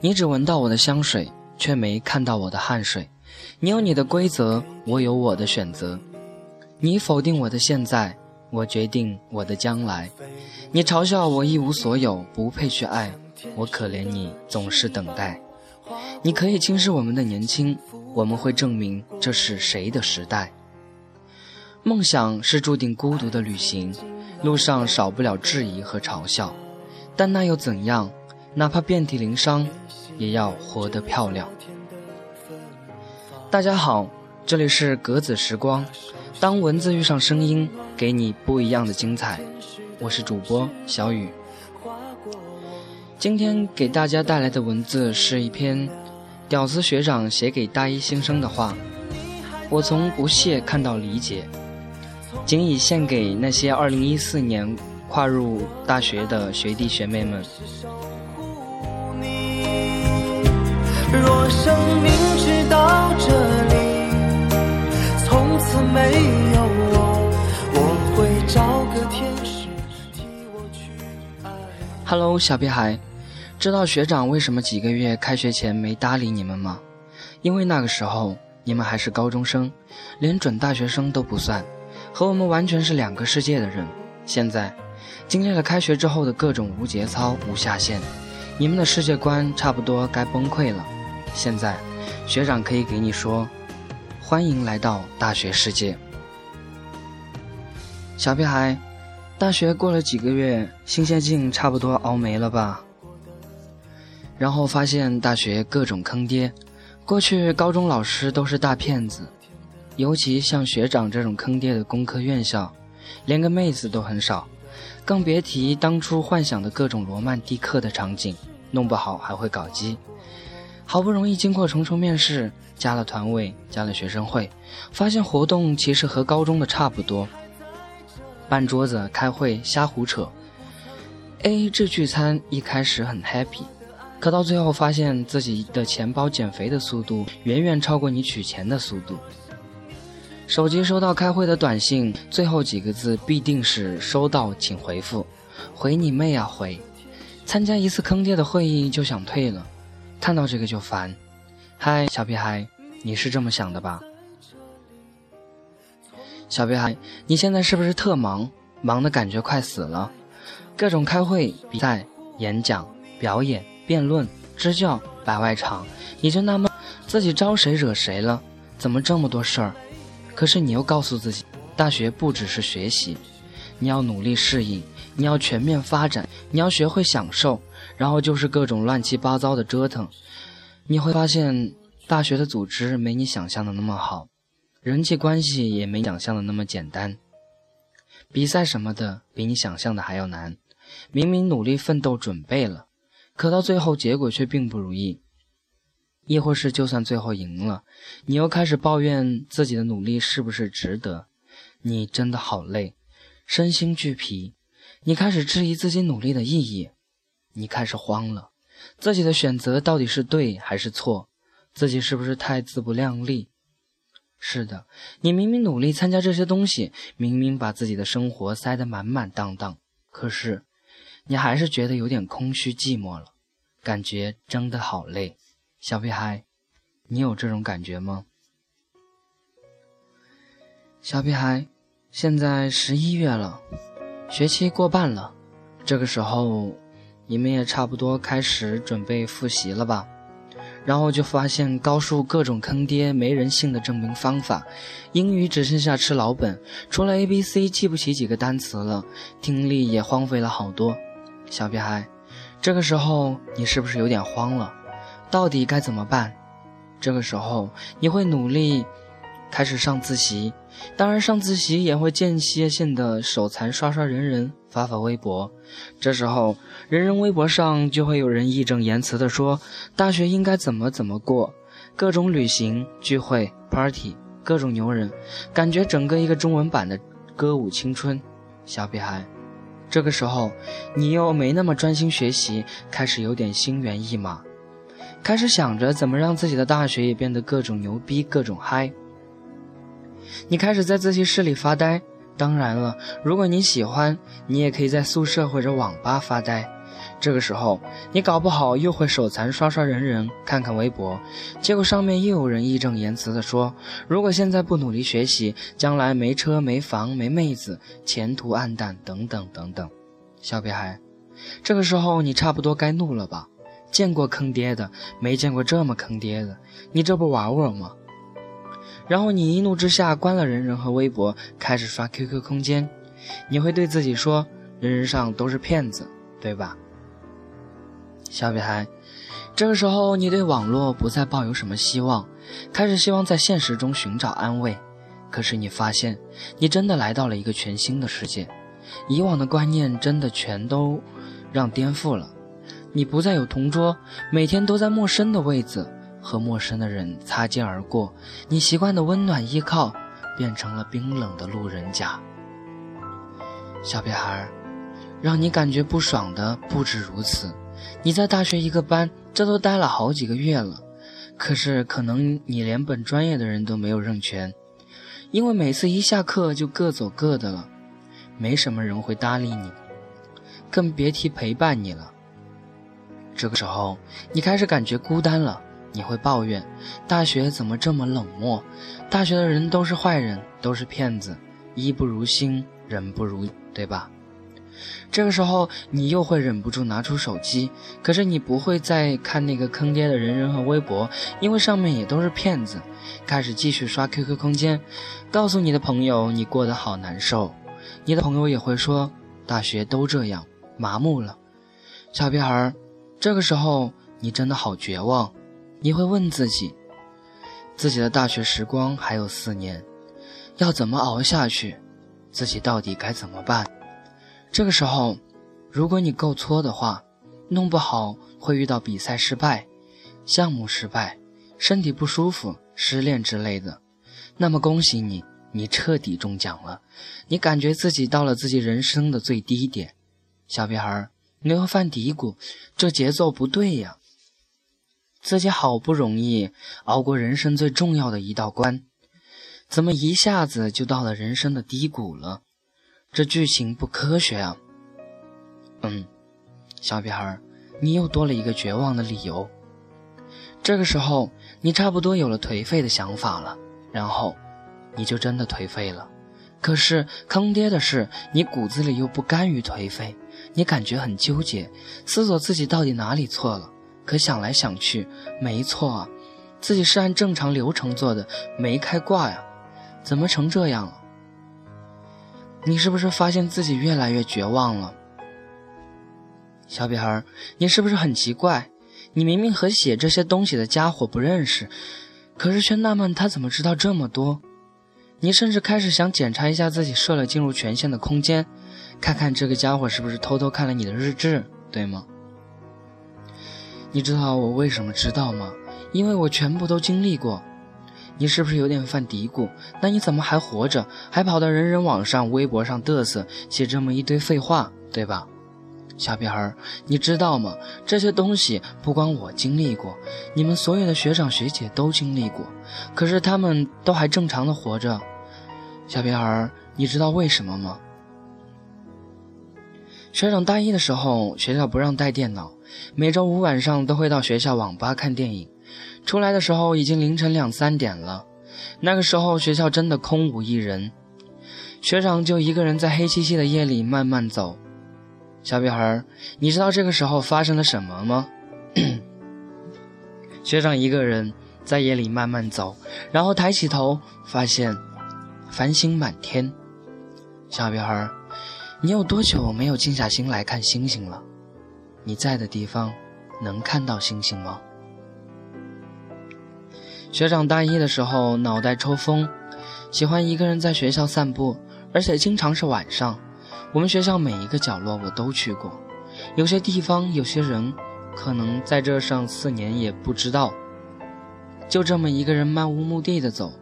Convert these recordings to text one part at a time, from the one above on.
你只闻到我的香水，却没看到我的汗水。你有你的规则，我有我的选择。你否定我的现在，我决定我的将来。你嘲笑我一无所有，不配去爱，我可怜你总是等待。你可以轻视我们的年轻，我们会证明这是谁的时代。梦想是注定孤独的旅行，路上少不了质疑和嘲笑，但那又怎样？哪怕遍体鳞伤，也要活得漂亮。大家好，这里是格子时光，当文字遇上声音，给你不一样的精彩。我是主播小雨，今天给大家带来的文字是一篇屌丝学长写给大一新生的话。我从不屑看到理解。仅以献给那些2014年跨入大学的学弟学妹们。若生命只到这里，从此没有我，我会找个天使替我去爱。Hello，小屁孩，知道学长为什么几个月开学前没搭理你们吗？因为那个时候你们还是高中生，连准大学生都不算。和我们完全是两个世界的人。现在，经历了开学之后的各种无节操、无下限，你们的世界观差不多该崩溃了。现在，学长可以给你说：欢迎来到大学世界。小屁孩，大学过了几个月，新鲜劲差不多熬没了吧？然后发现大学各种坑爹，过去高中老师都是大骗子。尤其像学长这种坑爹的工科院校，连个妹子都很少，更别提当初幻想的各种罗曼蒂克的场景，弄不好还会搞基。好不容易经过重重面试，加了团委，加了学生会，发现活动其实和高中的差不多，办桌子、开会、瞎胡扯。A A 制聚餐一开始很 happy，可到最后发现自己的钱包减肥的速度远远超过你取钱的速度。手机收到开会的短信，最后几个字必定是“收到，请回复”。回你妹啊回！参加一次坑爹的会议就想退了，看到这个就烦。嗨，小屁孩，你是这么想的吧？小屁孩，你现在是不是特忙？忙的感觉快死了，各种开会、比赛、演讲、表演、辩论、支教、摆外场，你就纳闷自己招谁惹谁了？怎么这么多事儿？可是你又告诉自己，大学不只是学习，你要努力适应，你要全面发展，你要学会享受，然后就是各种乱七八糟的折腾。你会发现，大学的组织没你想象的那么好，人际关系也没想象的那么简单，比赛什么的比你想象的还要难。明明努力奋斗准备了，可到最后结果却并不如意。亦或是，就算最后赢了，你又开始抱怨自己的努力是不是值得？你真的好累，身心俱疲。你开始质疑自己努力的意义，你开始慌了，自己的选择到底是对还是错？自己是不是太自不量力？是的，你明明努力参加这些东西，明明把自己的生活塞得满满当当，可是，你还是觉得有点空虚寂寞了，感觉真的好累。小屁孩，你有这种感觉吗？小屁孩，现在十一月了，学期过半了，这个时候你们也差不多开始准备复习了吧？然后就发现高数各种坑爹没人性的证明方法，英语只剩下吃老本，除了 A B C 记不起几个单词了，听力也荒废了好多。小屁孩，这个时候你是不是有点慌了？到底该怎么办？这个时候你会努力开始上自习，当然上自习也会间歇性的手残刷刷人人发发微博。这时候人人微博上就会有人义正言辞的说大学应该怎么怎么过，各种旅行聚会 party，各种牛人，感觉整个一个中文版的歌舞青春。小屁孩，这个时候你又没那么专心学习，开始有点心猿意马。开始想着怎么让自己的大学也变得各种牛逼、各种嗨。你开始在自习室里发呆。当然了，如果你喜欢，你也可以在宿舍或者网吧发呆。这个时候，你搞不好又会手残刷刷人人，看看微博，结果上面又有人义正言辞地说：“如果现在不努力学习，将来没车没房没妹子，前途暗淡，等等等等。”小屁孩，这个时候你差不多该怒了吧？见过坑爹的，没见过这么坑爹的，你这不玩我吗？然后你一怒之下关了人人和微博，开始刷 QQ 空间，你会对自己说：“人人上都是骗子，对吧？”小屁孩，这个时候你对网络不再抱有什么希望，开始希望在现实中寻找安慰。可是你发现，你真的来到了一个全新的世界，以往的观念真的全都让颠覆了。你不再有同桌，每天都在陌生的位子和陌生的人擦肩而过，你习惯的温暖依靠变成了冰冷的路人甲。小屁孩，让你感觉不爽的不止如此。你在大学一个班，这都待了好几个月了，可是可能你连本专业的人都没有认全，因为每次一下课就各走各的了，没什么人会搭理你，更别提陪伴你了。这个时候，你开始感觉孤单了，你会抱怨大学怎么这么冷漠，大学的人都是坏人，都是骗子，衣不如新，人不如，对吧？这个时候，你又会忍不住拿出手机，可是你不会再看那个坑爹的人人和微博，因为上面也都是骗子。开始继续刷 QQ 空间，告诉你的朋友你过得好难受，你的朋友也会说大学都这样，麻木了。小屁孩，这个时候你真的好绝望，你会问自己，自己的大学时光还有四年，要怎么熬下去？自己到底该怎么办？这个时候，如果你够搓的话，弄不好会遇到比赛失败、项目失败、身体不舒服、失恋之类的，那么恭喜你，你彻底中奖了。你感觉自己到了自己人生的最低点，小屁孩儿，你会犯嘀咕：这节奏不对呀！自己好不容易熬过人生最重要的一道关，怎么一下子就到了人生的低谷了？这剧情不科学啊！嗯，小屁孩，你又多了一个绝望的理由。这个时候，你差不多有了颓废的想法了，然后，你就真的颓废了。可是坑爹的是，你骨子里又不甘于颓废，你感觉很纠结，思索自己到底哪里错了。可想来想去，没错啊，自己是按正常流程做的，没开挂呀，怎么成这样了？你是不是发现自己越来越绝望了，小屁孩？你是不是很奇怪？你明明和写这些东西的家伙不认识，可是却纳闷他怎么知道这么多？你甚至开始想检查一下自己设了进入权限的空间，看看这个家伙是不是偷偷看了你的日志，对吗？你知道我为什么知道吗？因为我全部都经历过。你是不是有点犯嘀咕？那你怎么还活着，还跑到人人网上、微博上嘚瑟，写这么一堆废话，对吧？小屁孩，你知道吗？这些东西不光我经历过，你们所有的学长学姐都经历过，可是他们都还正常的活着。小屁孩，你知道为什么吗？学长大一的时候，学校不让带电脑，每周五晚上都会到学校网吧看电影。出来的时候已经凌晨两三点了，那个时候学校真的空无一人，学长就一个人在黑漆漆的夜里慢慢走。小屁孩，你知道这个时候发生了什么吗？学长一个人在夜里慢慢走，然后抬起头发现繁星满天。小屁孩，你有多久没有静下心来看星星了？你在的地方能看到星星吗？学长大一的时候脑袋抽风，喜欢一个人在学校散步，而且经常是晚上。我们学校每一个角落我都去过，有些地方有些人，可能在这上四年也不知道。就这么一个人漫无目的的走，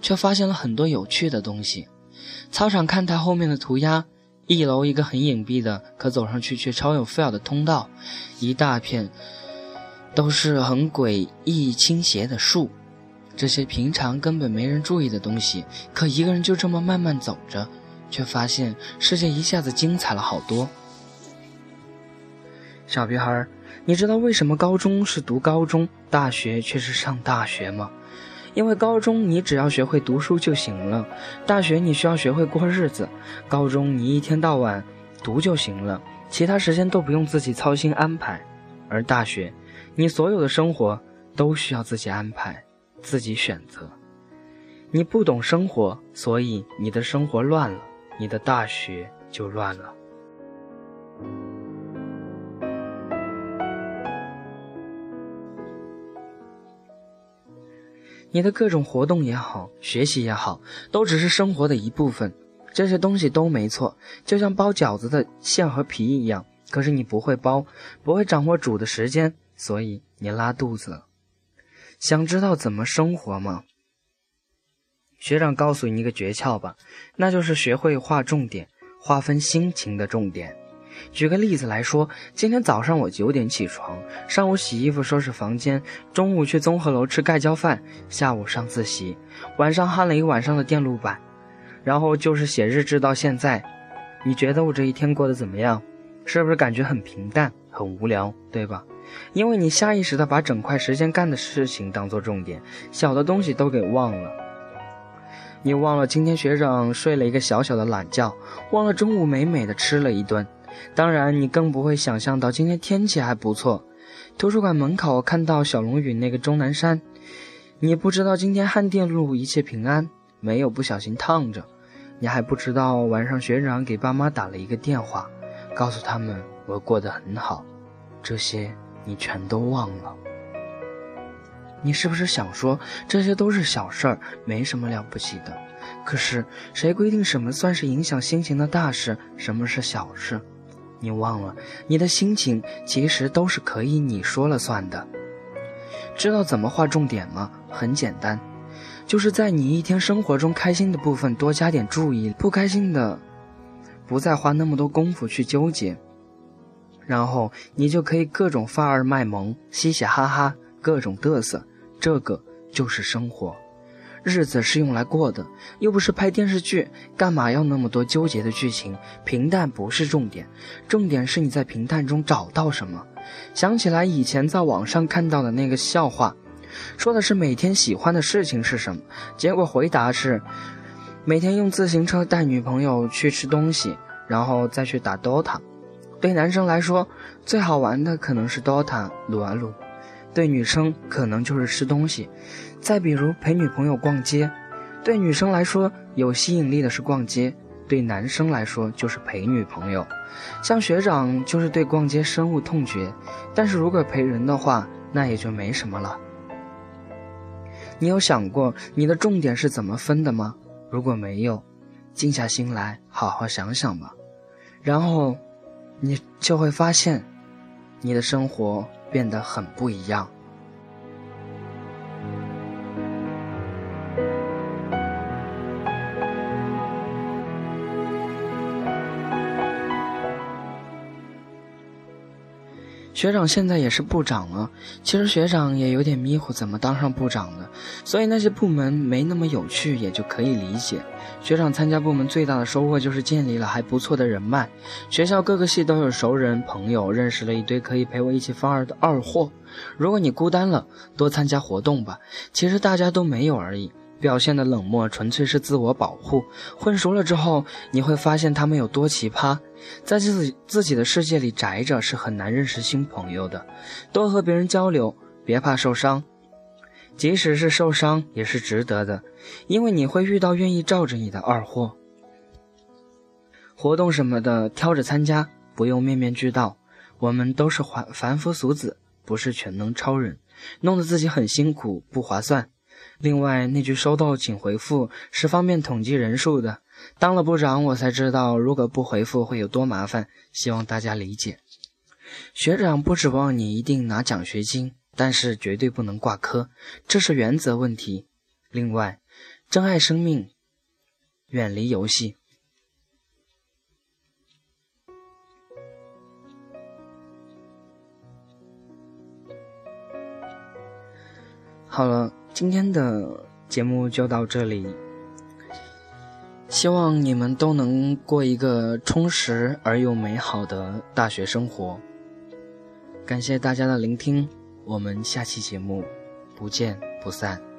却发现了很多有趣的东西。操场看台后面的涂鸦，一楼一个很隐蔽的可走上去却超有 feel 的通道，一大片都是很诡异倾斜的树。这些平常根本没人注意的东西，可一个人就这么慢慢走着，却发现世界一下子精彩了好多。小屁孩，你知道为什么高中是读高中，大学却是上大学吗？因为高中你只要学会读书就行了，大学你需要学会过日子。高中你一天到晚读就行了，其他时间都不用自己操心安排；而大学，你所有的生活都需要自己安排、自己选择。你不懂生活，所以你的生活乱了，你的大学就乱了。你的各种活动也好，学习也好，都只是生活的一部分。这些东西都没错，就像包饺子的馅和皮一样。可是你不会包，不会掌握煮的时间，所以你拉肚子了。想知道怎么生活吗？学长告诉你一个诀窍吧，那就是学会划重点，划分心情的重点。举个例子来说，今天早上我九点起床，上午洗衣服收拾房间，中午去综合楼吃盖浇饭，下午上自习，晚上焊了一晚上的电路板，然后就是写日志到现在。你觉得我这一天过得怎么样？是不是感觉很平淡、很无聊，对吧？因为你下意识的把整块时间干的事情当做重点，小的东西都给忘了。你忘了今天学长睡了一个小小的懒觉，忘了中午美美的吃了一顿。当然，你更不会想象到今天天气还不错。图书馆门口看到小龙女那个钟南山，你不知道今天焊电路一切平安，没有不小心烫着。你还不知道晚上学长给爸妈打了一个电话，告诉他们我过得很好。这些你全都忘了。你是不是想说这些都是小事儿，没什么了不起的？可是谁规定什么算是影响心情的大事，什么是小事？你忘了，你的心情其实都是可以你说了算的。知道怎么划重点吗？很简单，就是在你一天生活中开心的部分多加点注意，不开心的不再花那么多功夫去纠结，然后你就可以各种发儿卖萌，嘻嘻哈哈，各种嘚瑟。这个就是生活。日子是用来过的，又不是拍电视剧，干嘛要那么多纠结的剧情？平淡不是重点，重点是你在平淡中找到什么。想起来以前在网上看到的那个笑话，说的是每天喜欢的事情是什么，结果回答是每天用自行车带女朋友去吃东西，然后再去打 DOTA。对男生来说，最好玩的可能是 DOTA 撸啊撸。对女生可能就是吃东西，再比如陪女朋友逛街，对女生来说有吸引力的是逛街，对男生来说就是陪女朋友。像学长就是对逛街深恶痛绝，但是如果陪人的话，那也就没什么了。你有想过你的重点是怎么分的吗？如果没有，静下心来好好想想吧，然后你就会发现，你的生活。变得很不一样。学长现在也是部长了，其实学长也有点迷糊，怎么当上部长的？所以那些部门没那么有趣，也就可以理解。学长参加部门最大的收获就是建立了还不错的人脉，学校各个系都有熟人朋友，认识了一堆可以陪我一起放二的二货。如果你孤单了，多参加活动吧，其实大家都没有而已。表现的冷漠纯粹是自我保护。混熟了之后，你会发现他们有多奇葩。在自己自己的世界里宅着是很难认识新朋友的。多和别人交流，别怕受伤，即使是受伤也是值得的，因为你会遇到愿意罩着你的二货。活动什么的挑着参加，不用面面俱到。我们都是凡凡夫俗子，不是全能超人，弄得自己很辛苦，不划算。另外那句收到请回复是方便统计人数的。当了部长，我才知道如果不回复会有多麻烦，希望大家理解。学长不指望你一定拿奖学金，但是绝对不能挂科，这是原则问题。另外，珍爱生命，远离游戏。好了。今天的节目就到这里，希望你们都能过一个充实而又美好的大学生活。感谢大家的聆听，我们下期节目不见不散。